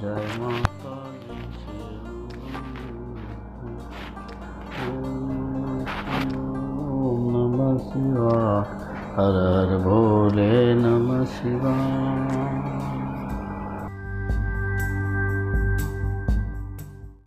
जय माता ओम नमः शिवाय। हर हर भोले नमः शिवाय।